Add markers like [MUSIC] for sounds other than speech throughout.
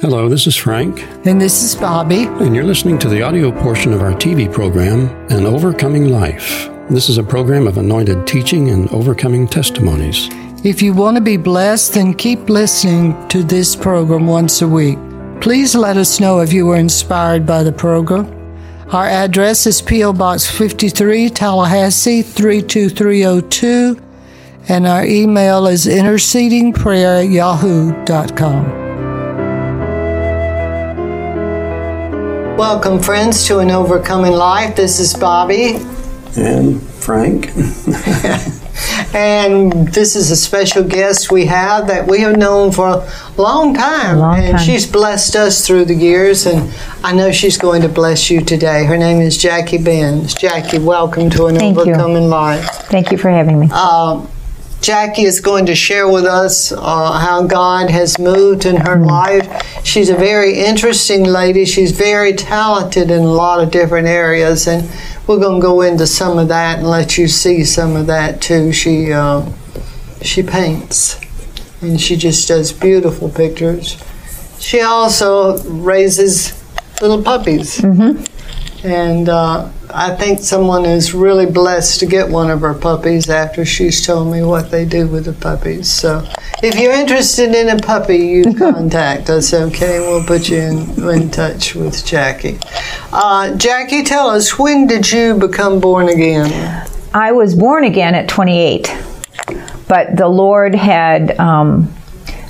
Hello, this is Frank, And this is Bobby. and you're listening to the audio portion of our TV program, An Overcoming Life. This is a program of anointed teaching and overcoming testimonies. If you want to be blessed, then keep listening to this program once a week. Please let us know if you were inspired by the program. Our address is P.O. Box 53, Tallahassee 32302, and our email is intercedingprayer at yahoo.com. Welcome, friends, to An Overcoming Life. This is Bobby. And Frank? [LAUGHS] And this is a special guest we have that we have known for a long time. long and time. she's blessed us through the years, and I know she's going to bless you today. Her name is Jackie Bentz. Jackie, welcome to An Thank you. Overcoming Life. Thank you for having me. Um, Jackie is going to share with us uh, how God has moved in her life. She's a very interesting lady. She's very talented in a lot of different areas, and we're going to go into some of that and let you see some of that too. She uh, she paints, and she just does beautiful pictures. She also raises little puppies, and uh, I think someone is really blessed to get one of her puppies after she's told me what they do with the puppies. So if you're interested in a puppy, you [LAUGHS] contact us, okay? We'll put you in, in touch with Jackie. Uh, Jackie, tell us, when did you become born again? I was born again at 28, but the Lord had um,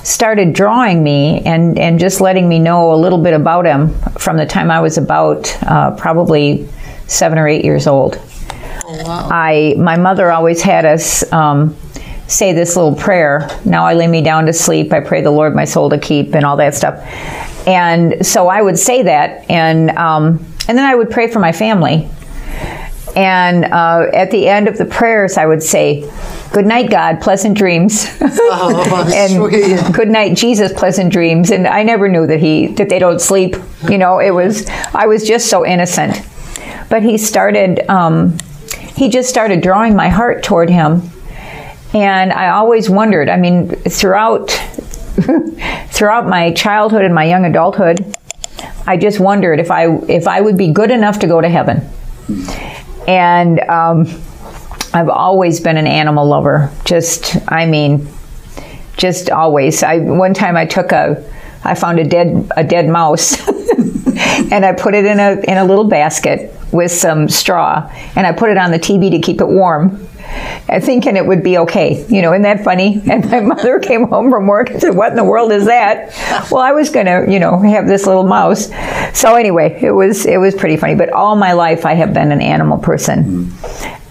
started drawing me and, and just letting me know a little bit about Him from the time I was about uh, probably seven or eight years old. Oh, wow. I my mother always had us um, say this little prayer. Now I lay me down to sleep. I pray the Lord my soul to keep, and all that stuff. And so I would say that, and um, and then I would pray for my family. And uh, at the end of the prayers, I would say, "Good night, God, pleasant dreams." Oh, [LAUGHS] and good night jesus pleasant dreams. And i never knew that he that they don't sleep. You know it was i was just so innocent. But he started um, he just started drawing my heart toward him. And i always wondered i mean throughout [LAUGHS] throughout my childhood and my young adulthood i just wondered if i if i would be good enough to go to heaven and um, I've always been an animal lover. Just, I mean, just always. I one time I took a, I found a dead a dead mouse, [LAUGHS] and I put it in a in a little basket with some straw, and I put it on the TV to keep it warm. Thinking it would be okay, you know, isn't that funny? [LAUGHS] And my mother came home from work and said, "What in the world is that?" Well, I was gonna, you know, have this little mouse. So anyway, it was it was pretty funny. But all my life, I have been an animal person,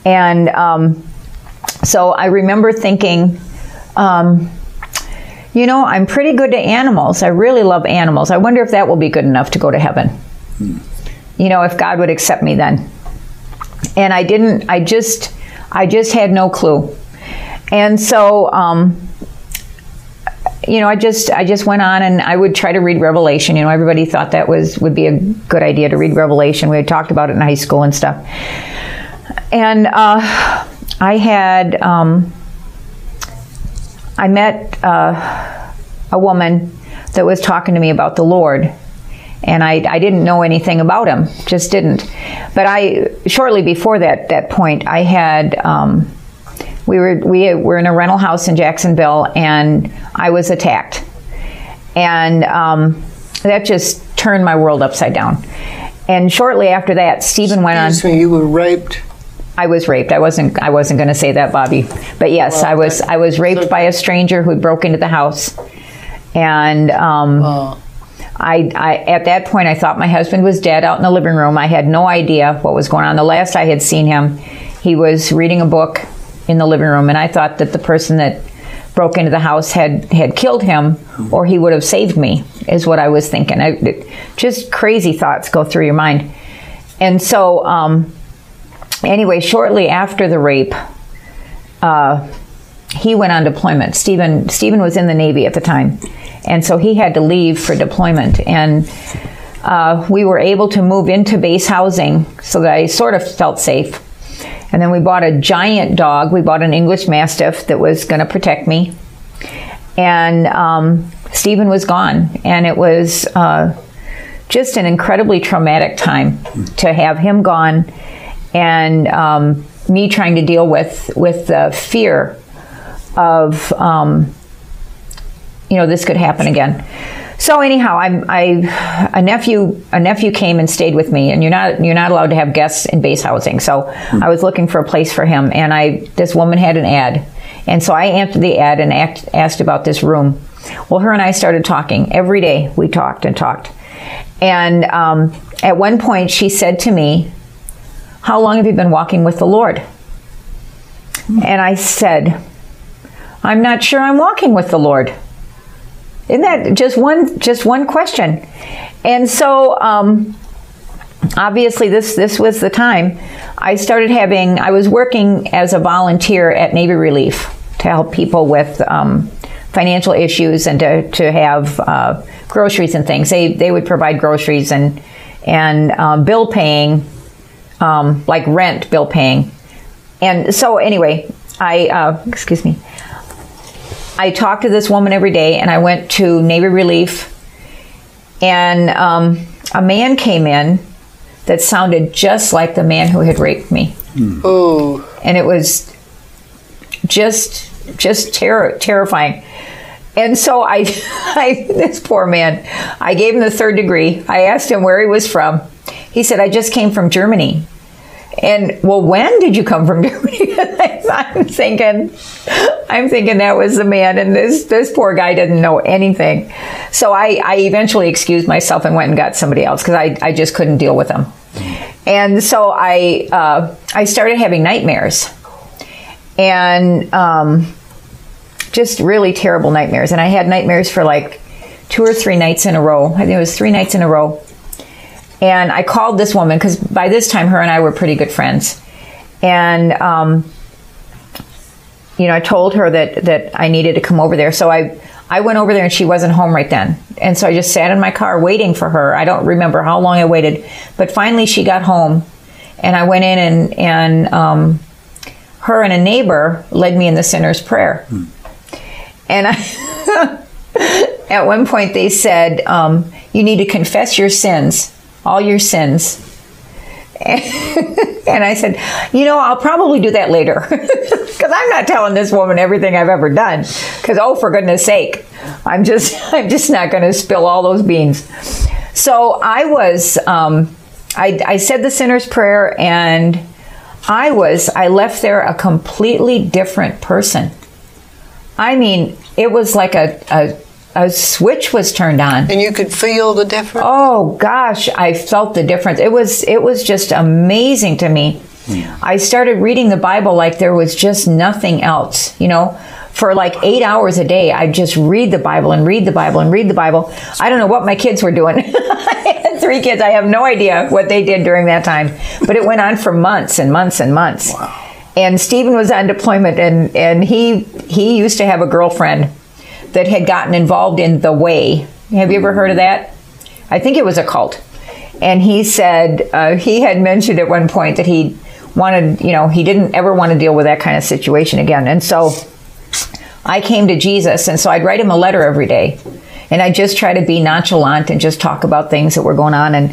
and um, so I remember thinking, um, you know, I'm pretty good to animals. I really love animals. I wonder if that will be good enough to go to heaven. You know, if God would accept me then. And I didn't, I just, I just had no clue. And so, um, you know, I just, I just went on and I would try to read Revelation. You know, everybody thought that was, would be a good idea to read Revelation. We had talked about it in high school and stuff. And, uh, I had, um, I met uh, a woman that was talking to me about the Lord, and I, I didn't know anything about him, just didn't. But I shortly before that that point, I had um, we were we were in a rental house in Jacksonville, and I was attacked, and um, that just turned my world upside down. And shortly after that, Stephen went on. You were raped. I was raped. I wasn't. I wasn't going to say that, Bobby. But yes, I was. I was raped by a stranger who broke into the house, and um, Uh, I, I. At that point, I thought my husband was dead out in the living room. I had no idea what was going on. The last I had seen him, he was reading a book in the living room, and I thought that the person that broke into the house had had killed him, or he would have saved me. Is what I was thinking. I, it- just crazy thoughts go through your mind, and so. Um, anyway, shortly after the rape, uh, he went on deployment. Stephen Stephen was in the Navy at the time, and so he had to leave for deployment. And uh, we were able to move into base housing, so that I sort of felt safe. And then we bought a giant dog. We bought an English Mastiff that was going to protect me. And um, Stephen was gone, and it was uh, just an incredibly traumatic time to have him gone, and um, me trying to deal with with the fear of um, you know this could happen again. So anyhow, I'm, I a nephew a nephew came and stayed with me, and you're not you're not allowed to have guests in base housing. So I was looking for a place for him, and I this woman had an ad, and so I answered the ad and act, asked about this room. Well, her and I started talking every day. We talked and talked, and um, at one point she said to me, "How long have you been walking with the Lord?" And I said, "I'm not sure I'm walking with the Lord." Isn't that just one just one question? And so um, obviously this this was the time I started having I was working as a volunteer at Navy Relief to help people with um, financial issues and to, to have uh, groceries and things. They they would provide groceries and and um, bill paying, um, like rent bill paying. And so anyway, I uh, excuse me. I talked to this woman every day, and I went to Navy Relief, and um, a man came in that sounded just like the man who had raped me, Oh, and it was just just terror, terrifying. And so I, [LAUGHS] I, this poor man, I gave him the third degree. I asked him where he was from. He said, I just came from Germany. And well, when did you come from [LAUGHS] Germany? I'm thinking, I'm thinking that was the man, and this this poor guy didn't know anything. So I, I eventually excused myself and went and got somebody else because I, I just couldn't deal with him. And so I uh, I started having nightmares, and um, just really terrible nightmares. And I had nightmares for like two or three nights in a row. I think it was three nights in a row. And I called this woman because by this time her and I were pretty good friends. And, um, you know, I told her that, that I needed to come over there. So I, I went over there and she wasn't home right then. And so I just sat in my car waiting for her. I don't remember how long I waited, but finally she got home and I went in and, and, um, her and a neighbor led me in the sinner's prayer. And I, [LAUGHS] at one point they said, um, you need to confess your sins, all your sins. [LAUGHS] And I said, you know, I'll probably do that later [LAUGHS] because I'm not telling this woman everything I've ever done. Because oh, for goodness sake, I'm just [LAUGHS] I'm just not going to spill all those beans. So I was um, I, I said the sinner's prayer and I was I left there a completely different person. I mean, it was like a, a a switch was turned on. and you could feel the difference. Oh gosh, I felt the difference. It was it was just amazing to me. Hmm. I started reading the Bible like there was just nothing else, you know. For like eight hours a day, I'd just read the Bible and read the Bible and read the Bible. I don't know what my kids were doing. [LAUGHS] I had three kids. I have no idea what they did during that time. But it went on for months and months and months. Wow And Stephen was on deployment and, and he he used to have a girlfriend that had gotten involved in the way. Have you ever heard of that? I think it was a cult. And he said uh, he had mentioned at one point that he wanted, you know, he didn't ever want to deal with that kind of situation again. And so I came to Jesus, and so I'd write him a letter every day. And I'd just try to be nonchalant and just talk about things that were going on. And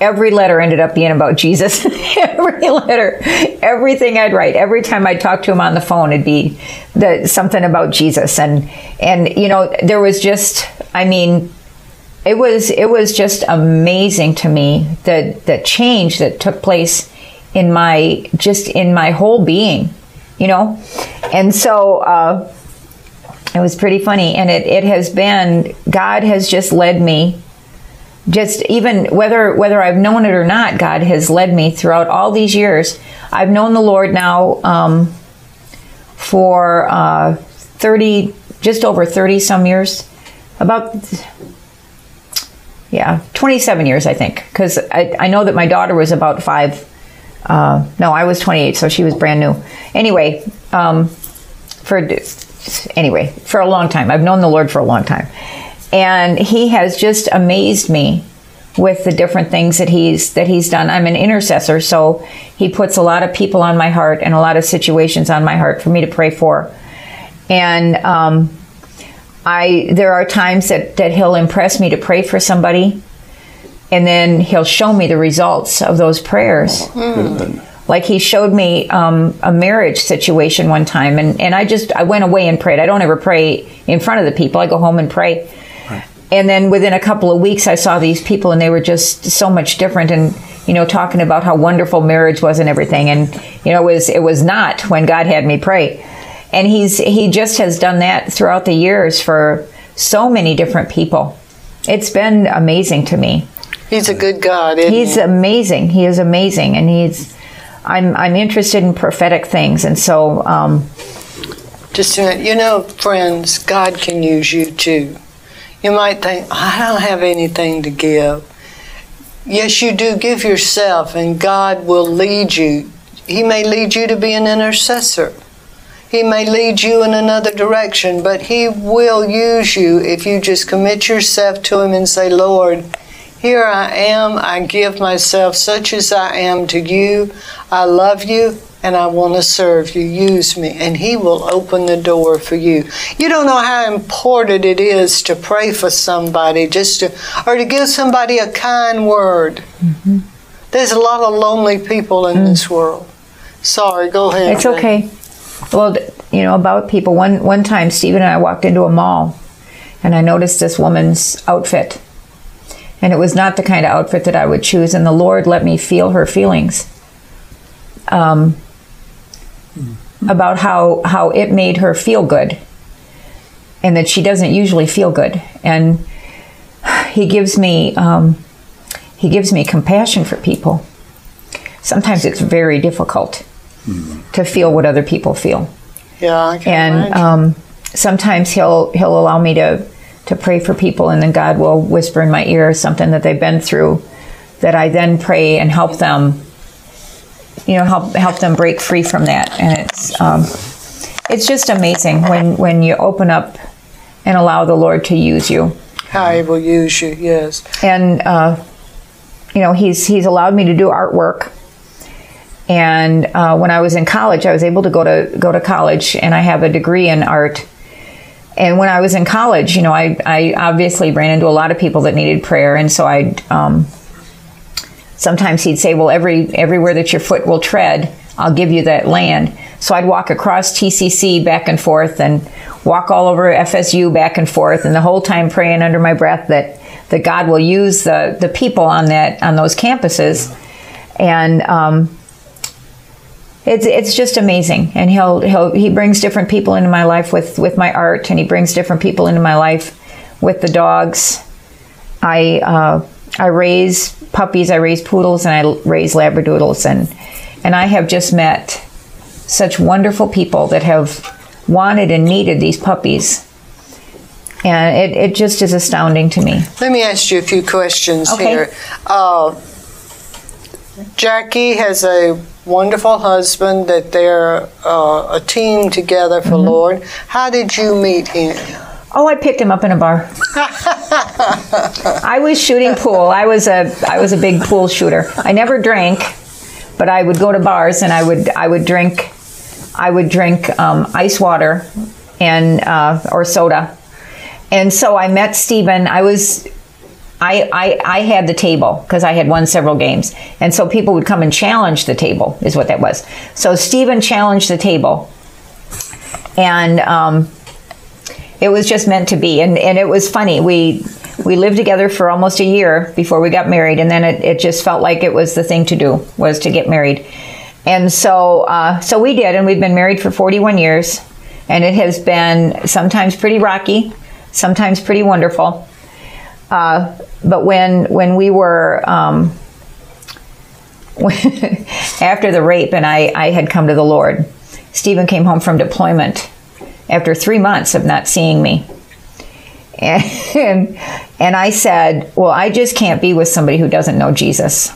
every letter ended up being about Jesus. [LAUGHS] every letter, everything I'd write, every time I'd talk to him on the phone, it'd be the, something about Jesus. And, and, you know, there was just, I mean, it was, it was just amazing to me the, the change that took place in my, just in my whole being, you know? And so, uh, it was pretty funny. And it, it has been, God has just led me just even whether whether I've known it or not, God has led me throughout all these years. I've known the Lord now um, for uh, thirty, just over thirty some years, about yeah, twenty-seven years I think, because I, I know that my daughter was about five. Uh, no, I was twenty-eight, so she was brand new. Anyway, um, for anyway for a long time, I've known the Lord for a long time and he has just amazed me with the different things that he's that he's done. I'm an intercessor, so he puts a lot of people on my heart and a lot of situations on my heart for me to pray for. And um, I there are times that, that he'll impress me to pray for somebody and then he'll show me the results of those prayers. Good. Like he showed me um, a marriage situation one time, and, and I just I went away and prayed. I don't ever pray in front of the people. I go home and pray. And then within a couple of weeks, I saw these people, and they were just so much different. And you know, talking about how wonderful marriage was and everything. And you know, it was it was not when God had me pray. And he's he just has done that throughout the years for so many different people. It's been amazing to me. He's a good God. Isn't He's he? amazing. He is amazing, and he's. I'm I'm interested in prophetic things, and so um, Just a minute. You know, friends, God can use you too. You might think, I don't have anything to give. Yes, you do give yourself, and God will lead you. He may lead you to be an intercessor. He may lead you in another direction, but He will use you if you just commit yourself to Him and say, Lord, here I am. I give myself such as I am to you. I love you and I want to serve you. Use me. And He will open the door for you. You don't know how important it is to pray for somebody, just to, or to give somebody a kind word. There's a lot of lonely people in this world. Sorry, go ahead. it's okay. Well, you know about people. One one time, Stephen and I walked into a mall, and I noticed this woman's outfit, and it was not the kind of outfit that I would choose. And the Lord let me feel her feelings. Um, about how how it made her feel good, and that she doesn't usually feel good. And He gives me um, He gives me compassion for people. Sometimes it's very difficult to feel what other people feel Yeah, I can and um, sometimes he'll he'll allow me to to pray for people and then god will whisper in my ear something that they've been through that i then pray and help them you know help help them break free from that and it's um, it's just amazing when when you open up and allow the lord to use you how He will use you, yes. and uh, you know he's he's allowed me to do artwork and uh, when I was in college, I was able to go to go to college, and I have a degree in art. And when I was in college, you know, I, I obviously ran into a lot of people that needed prayer, and so I um, sometimes he'd say, "Well, every everywhere that your foot will tread, I'll give you that land." So I'd walk across TCC back and forth, and walk all over FSU back and forth, and the whole time praying under my breath that that God will use the the people on that on those campuses, and um, it's it's just amazing. And he'll he'll he brings different people into my life with with my art and he brings different people into my life with the dogs. I uh, i raise puppies i raise poodles and i raise labradoodles and and i have just met such wonderful people that have wanted and needed these puppies and it, it just is astounding to me Let me ask you a few questions Okay. here. Uh, Jackie has a wonderful husband that they're uh, a team together for Mm-hmm. Lord. How did you meet him? Oh, I picked him up in a bar. [LAUGHS] I was shooting pool. I was a I was a big pool shooter. I never drank, but I would go to bars and I would I would drink I would drink um, ice water and uh, or soda. And so I met Stephen. I was I, I, I had the table because I had won several games. And so people would come and challenge the table, is what that was. So Stephen challenged the table. And um, it was just meant to be. And, and it was funny. We, we lived together for almost a year before we got married. And then it, it just felt like it was the thing to do, was to get married. And so, uh, so we did. And we've been married for 41 years. And it has been sometimes pretty rocky, sometimes pretty wonderful. Uh, but when when we were um, [LAUGHS] after the rape and I, I had come to the Lord, Stephen came home from deployment after three months of not seeing me. And, and I said, Well, I just can't be with somebody who doesn't know Jesus.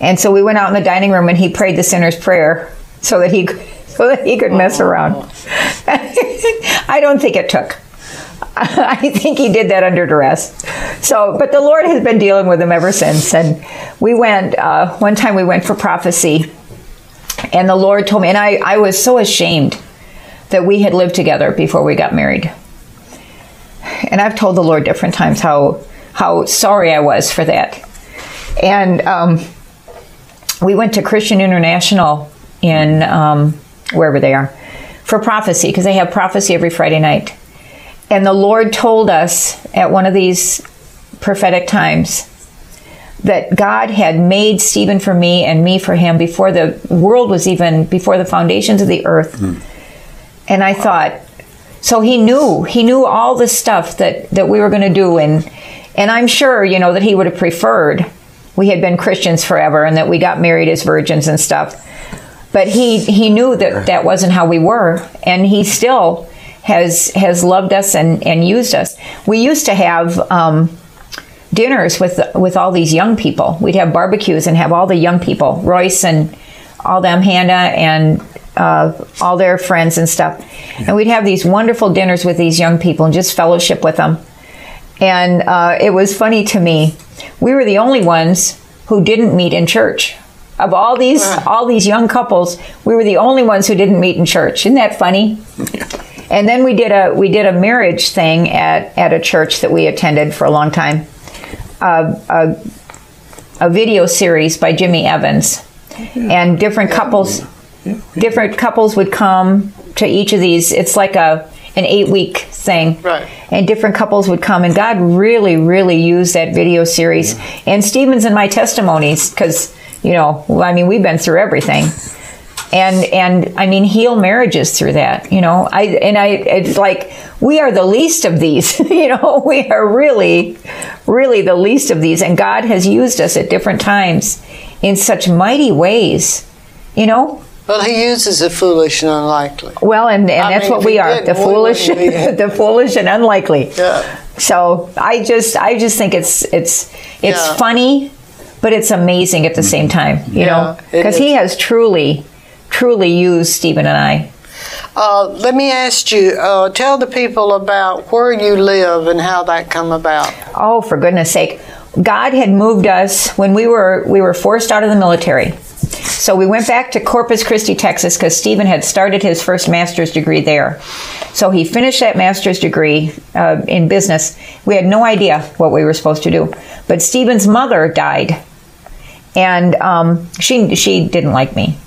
And so we went out in the dining room and he prayed the sinner's prayer so that he [LAUGHS] so that he could mess around. [LAUGHS] I don't think it took. [LAUGHS] I think he did that under duress. So, but the Lord has been dealing with him ever since. And we went, uh, one time we went for prophecy, and the Lord told me, and I, I was so ashamed that we had lived together before we got married. and I've told the Lord different times how how sorry I was for that. And um, we went to Christian International in um, wherever they are for prophecy because they have prophecy every Friday night. And the Lord told us at one of these prophetic times that God had made Stephen for me and me for him before the world was even, before the foundations of the earth. Mm. And I thought, so he knew, he knew all the stuff that, that we were going to do. And, and I'm sure, you know, that he would have preferred we had been Christians forever and that we got married as virgins and stuff. But he, he knew that that wasn't how we were. And he still has, has loved us and, and used us. We used to have, um, dinners with with all these young people. We'd have barbecues and have all the young people, Royce and all them, Hannah and uh, all their friends and stuff. And we'd have these wonderful dinners with these young people and just fellowship with them. And uh, it was funny to me. We were the only ones who didn't meet in church. Of all these all these young couples, we were the only ones who didn't meet in church. Isn't that funny? [LAUGHS] And then we did a we did a marriage thing at, at a church that we attended for a long time a, a, a video series by Jimmy Evans, and different couples, different couples would come to each of these. It's like a an eight week thing. Right. And different couples would come, and God really, really used that video series. Yeah. And Stevens and my testimonies, because, you know, I mean, we've been through everything and and I mean heal marriages through that. You know, I and I it's like we are the least of these. [LAUGHS] you know, we are really, really the least of these, and God has used us at different times in such mighty ways. You know. Well, he uses the foolish and unlikely. Well, and, and that's mean, what we are the foolish, [LAUGHS] the foolish and unlikely. Yeah. So I just, I just think it's, it's, it's yeah. funny, but it's amazing at the same time. You yeah, know, because he has truly truly used Stephen and I. Uh, let me ask you, uh, tell the people about where you live and how that come about. Oh, for goodness sake. God had moved us when we were we were forced out of the military. So we went back to Corpus Christi, Texas, because Stephen had started his first master's degree there. So he finished that master's degree uh, in business. We had no idea what we were supposed to do. But Stephen's mother died, and um, she she didn't like me.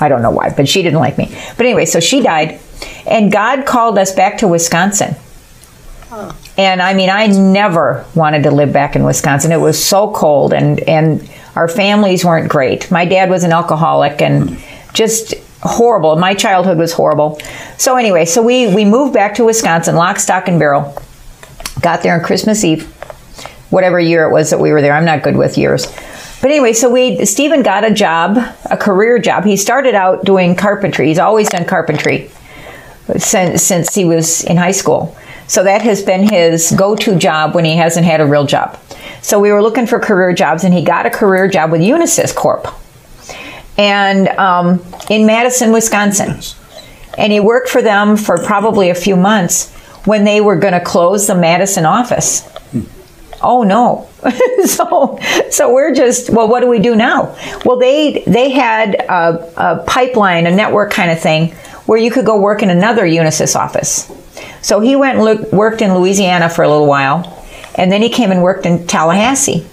I don't know why, but she didn't like me. But anyway, so she died, and God called us back to Wisconsin. And I mean, I never wanted to live back in Wisconsin. It was so cold, and and our families weren't great. My dad was an alcoholic, and just horrible. My childhood was horrible. So anyway, so we we moved back to Wisconsin, lock, stock, and barrel. Got there on Christmas Eve, whatever year it was that we were there. I'm not good with years. But anyway, so we Stephen got a job, a career job. He started out doing carpentry. He's always done carpentry since since he was in high school. So that has been his go-to job when he hasn't had a real job. So we were looking for career jobs, and he got a career job with Unisys Corp, and um, in Madison, Wisconsin. And he worked for them for probably a few months when they were going to close the Madison office. Oh no. [LAUGHS] so so we're just well what do we do now? Well they they had a, a pipeline, a network kind of thing where you could go work in another Unisys office. So he went and look, worked in Louisiana for a little while, and then he came and worked in Tallahassee.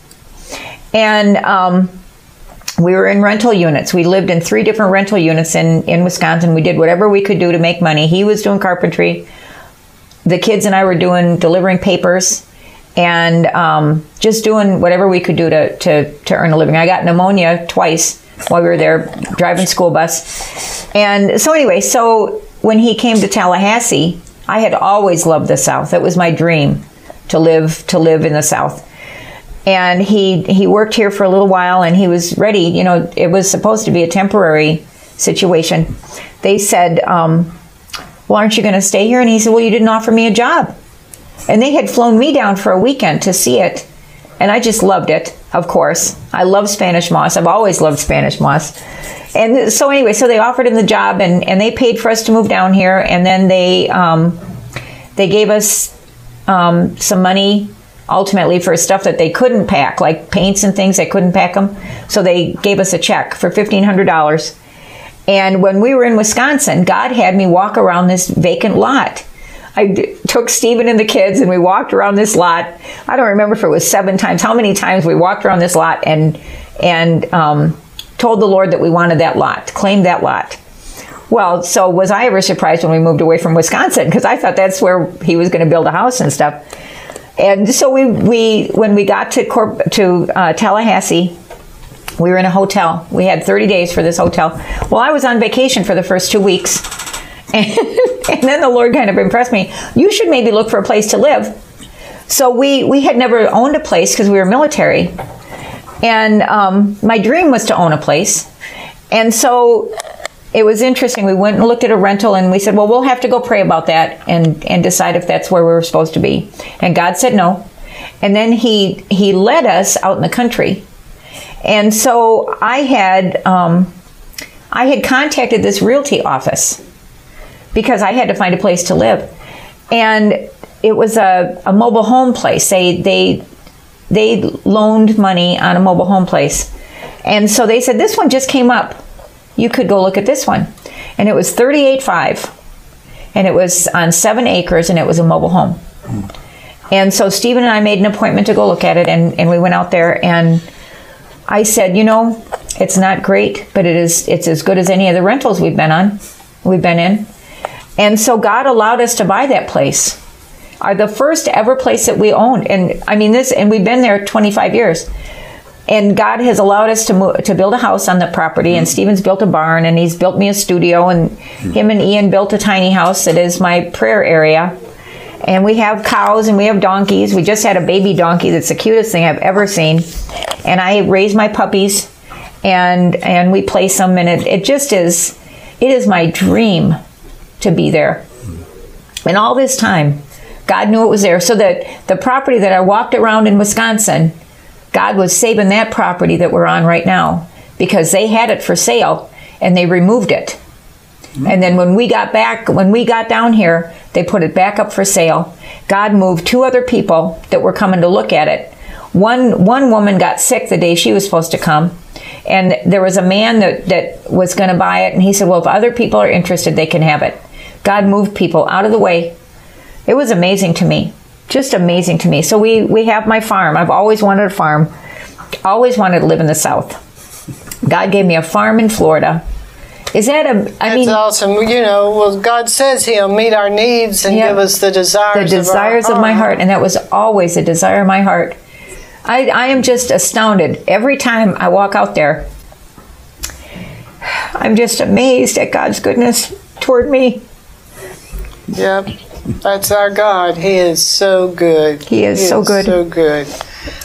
And um, we were in rental units. We lived in three different rental units in, in Wisconsin. We did whatever we could do to make money. He was doing carpentry. The kids and I were doing delivering papers and um, just doing whatever we could do to, to, to earn a living. I got pneumonia twice while we were there driving school bus. And so, anyway, so when he came to Tallahassee, I had always loved the South. It was my dream to live to live in the South. And he he worked here for a little while, and he was ready. You know, it was supposed to be a temporary situation. They said, um, "Well, aren't you going to stay here?" And he said, "Well, you didn't offer me a job." And they had flown me down for a weekend to see it. And I just loved it, of course. I love Spanish moss. I've always loved Spanish moss. And so anyway, so they offered him the job and, and they paid for us to move down here. And then they, um, they gave us um, some money ultimately for stuff that they couldn't pack, like paints and things. They couldn't pack them. So they gave us a check for $1,500. And when we were in Wisconsin, God had me walk around this vacant lot I d- took Stephen and the kids and we walked around this lot. I don't remember if it was seven times, how many times we walked around this lot and, and, um, told the Lord that we wanted that lot, claimed that lot. Well, so was I ever surprised when we moved away from Wisconsin? Because I thought that's where he was going to build a house and stuff. And so we, we when we got to Corp- to uh, Tallahassee, we were in a hotel. We had 30 days for this hotel. Well, I was on vacation for the first two weeks. And, [LAUGHS] and then the Lord kind of impressed me. You should maybe look for a place to live. So we, we had never owned a place because we were military. And um, my dream was to own a place. And so it was interesting. We went and looked at a rental and we said, well, we'll have to go pray about that and, and decide if that's where we were supposed to be. And God said no. And then he, he led us out in the country. And so I had, um, I had contacted this realty office because I had to find a place to live. And it was a, a mobile home place. They, they, they loaned money on a mobile home place. And so they said, this one just came up. You could go look at this one. And it was 38.5. And it was on seven acres and it was a mobile home. And so Stephen and I made an appointment to go look at it and, and we went out there and I said, you know, it's not great, but it is it's as good as any of the rentals we've been on. We've been in. And so God allowed us to buy that place. Are the first ever place that we owned. And I mean this and we've been there 25 years. And God has allowed us to move, to build a house on the property and mm. Stephen's built a barn and he's built me a studio and mm. him and Ian built a tiny house that is my prayer area. And we have cows and we have donkeys. We just had a baby donkey that's the cutest thing I've ever seen. And I raise my puppies and and we place them and it, it just is it is my dream to be there. Mm. And all this time, God knew it was there. So that the property that I walked around in Wisconsin, God was saving that property that we're on right now because they had it for sale and they removed it. Mm-hmm. And then when we got back, when we got down here, they put it back up for sale. God moved two other people that were coming to look at it. One one woman got sick the day she was supposed to come, and there was a man that, that was going to buy it, and he said, "Well, if other people are interested, they can have it." God moved people out of the way. It was amazing to me, just amazing to me. So we we have my farm. I've always wanted a farm, always wanted to live in the South. God gave me a farm in Florida. Is that a? I That's mean, awesome. You know, well, God says He'll meet our needs and Yeah. give us the desires. the desires of, of, my heart, and that was always a desire of my heart. I, I am just astounded every time I walk out there. I'm just amazed at God's goodness toward me. Yep, that's our God. He is so good. He is so good. So good.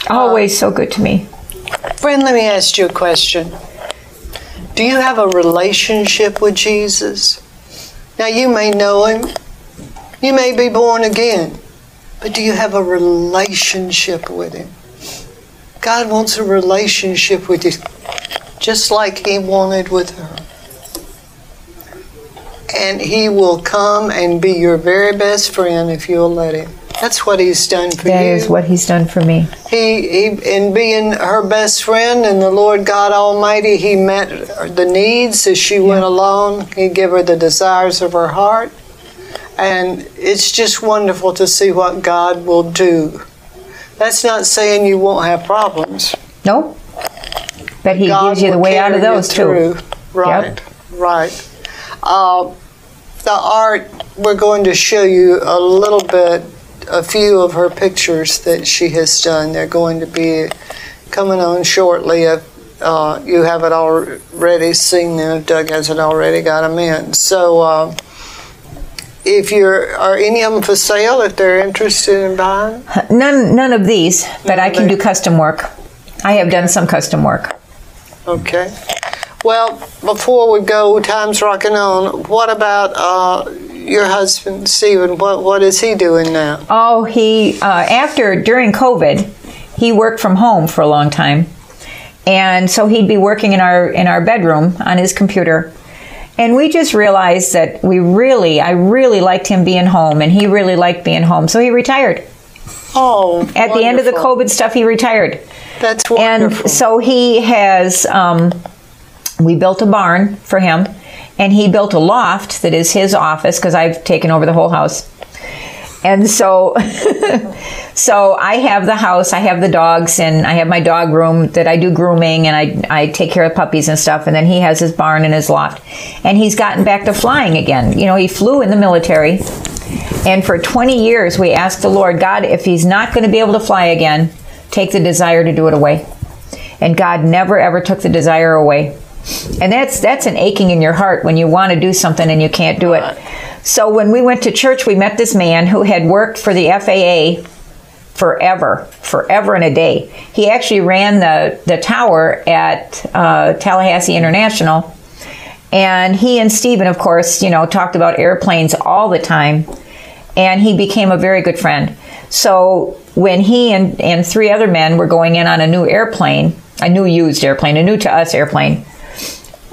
Always uh, so good to me. Friend, let me ask you a question. Do you have a relationship with Jesus? Now, you may know Him, you may be born again, but do you have a relationship with Him? God wants a relationship with you, just like He wanted with her. And He will come and be your very best friend if you'll let Him. That's what He's done for That you is what He's done for me. he, he in being her best friend and the Lord God Almighty, he met the needs as she went along. He gave her the desires of her heart. And it's just wonderful to see what God will do. That's not saying you won't have problems. No? But He God gives you the way out of those too. Right, right. Uh, the art, we're going to show you a little bit, a few of her pictures that she has done. They're going to be coming on shortly. If uh, you haven't already seen them, if Doug hasn't already got them in. So, uh, if you're, are any of them for sale? If they're interested in buying, [LAUGHS] None, none of these, but I can do custom work. I have done some custom work. Okay. Well, before we go, time's rocking on. What about uh, your husband, Stephen? What What is he doing now? Oh, he uh, after during COVID, he worked from home for a long time, and so he'd be working in our in our bedroom on his computer. And we just realized that we really, I really liked him being home, and he really liked being home. So he retired. Oh, At the end of the. COVID stuff, he retired. That's wonderful. And so he has, um, we built a barn for him, and he built a loft that is his office because I've taken over the whole house. And so, [LAUGHS] so I have the house, I have the dogs, and I have my dog room that I do grooming and I, I take care of puppies and stuff. And then he has his barn and his loft. And he's gotten back to flying again. You know, he flew in the military. And for 20 years, we asked the Lord, God, if he's not going to be able to fly again, take the desire to do it away. And God never ever took the desire away. And that's that's an aching in your heart when you want to do something and you can't do it. So when we went to church, we met this man who had worked for the FAA forever, forever and a day. He actually ran the, the tower at uh, Tallahassee International. And he and Stephen, of course, you know, talked about airplanes all the time. And he became a very good friend. So when he and, and three other men were going in on a new airplane, a new used airplane, a new to us airplane,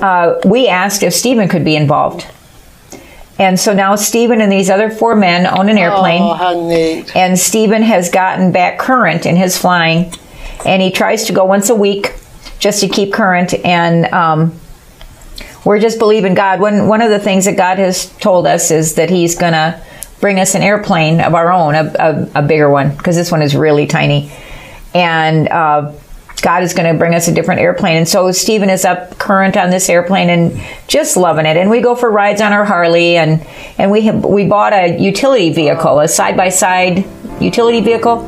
uh, we asked if Stephen could be involved. And so now Stephen and these other four men own an airplane. Oh, how neat. And Stephen has gotten back current in his flying. And he tries to go once a week just to keep current. And um, we're just believing God. One, one of the things that God has told us is that He's going to bring us an airplane of our own, a, a, a bigger one, because this one is really tiny. And uh, God is going to bring us a different airplane. And so Stephen is up current on this airplane and just loving it. And we go for rides on our Harley and, and we have, we bought a utility vehicle, a side by side utility vehicle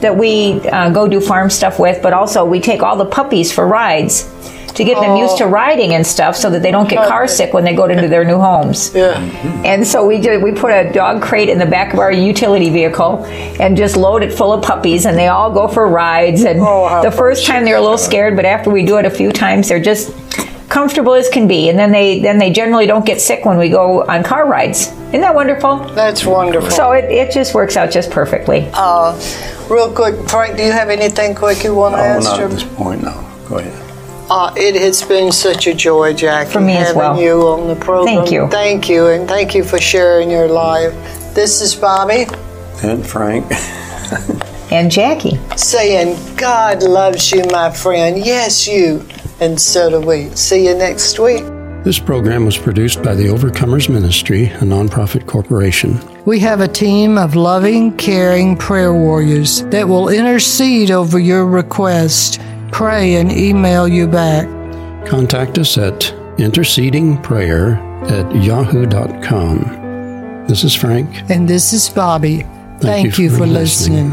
that we uh, go do farm stuff with, but also we take all the puppies for rides to get them used to riding and stuff so that they don't get car sick when they go into their new homes. Yeah. And so we did. We put a dog crate in the back of our utility vehicle and just load it full of puppies, and they all go for rides. And Oh, the first time they're a little scared, but after we do it a few times, they're just comfortable as can be. And then they then they generally don't get sick when we go on car rides. Isn't that wonderful? That's wonderful. So it, it just works out just perfectly. uh, real quick, Frank, do you have anything quick you want to Oh, ask? not at this point, no. Go ahead. Uh, it has been such a joy, Jackie, For me as having well. you on the program. Thank you. Thank you, and thank you for sharing your life. This is Bobby And Frank. And Jackie. saying, God loves you, my friend. Yes, you. And so do we. See you next week. This program was produced by the Overcomers Ministry, a nonprofit corporation. We have a team of loving, caring prayer warriors that will intercede over your request, pray, and email you back. Contact us at intercedingprayer at yahoo.com. This is Frank. And this is Bobby. Thank, you, for listening.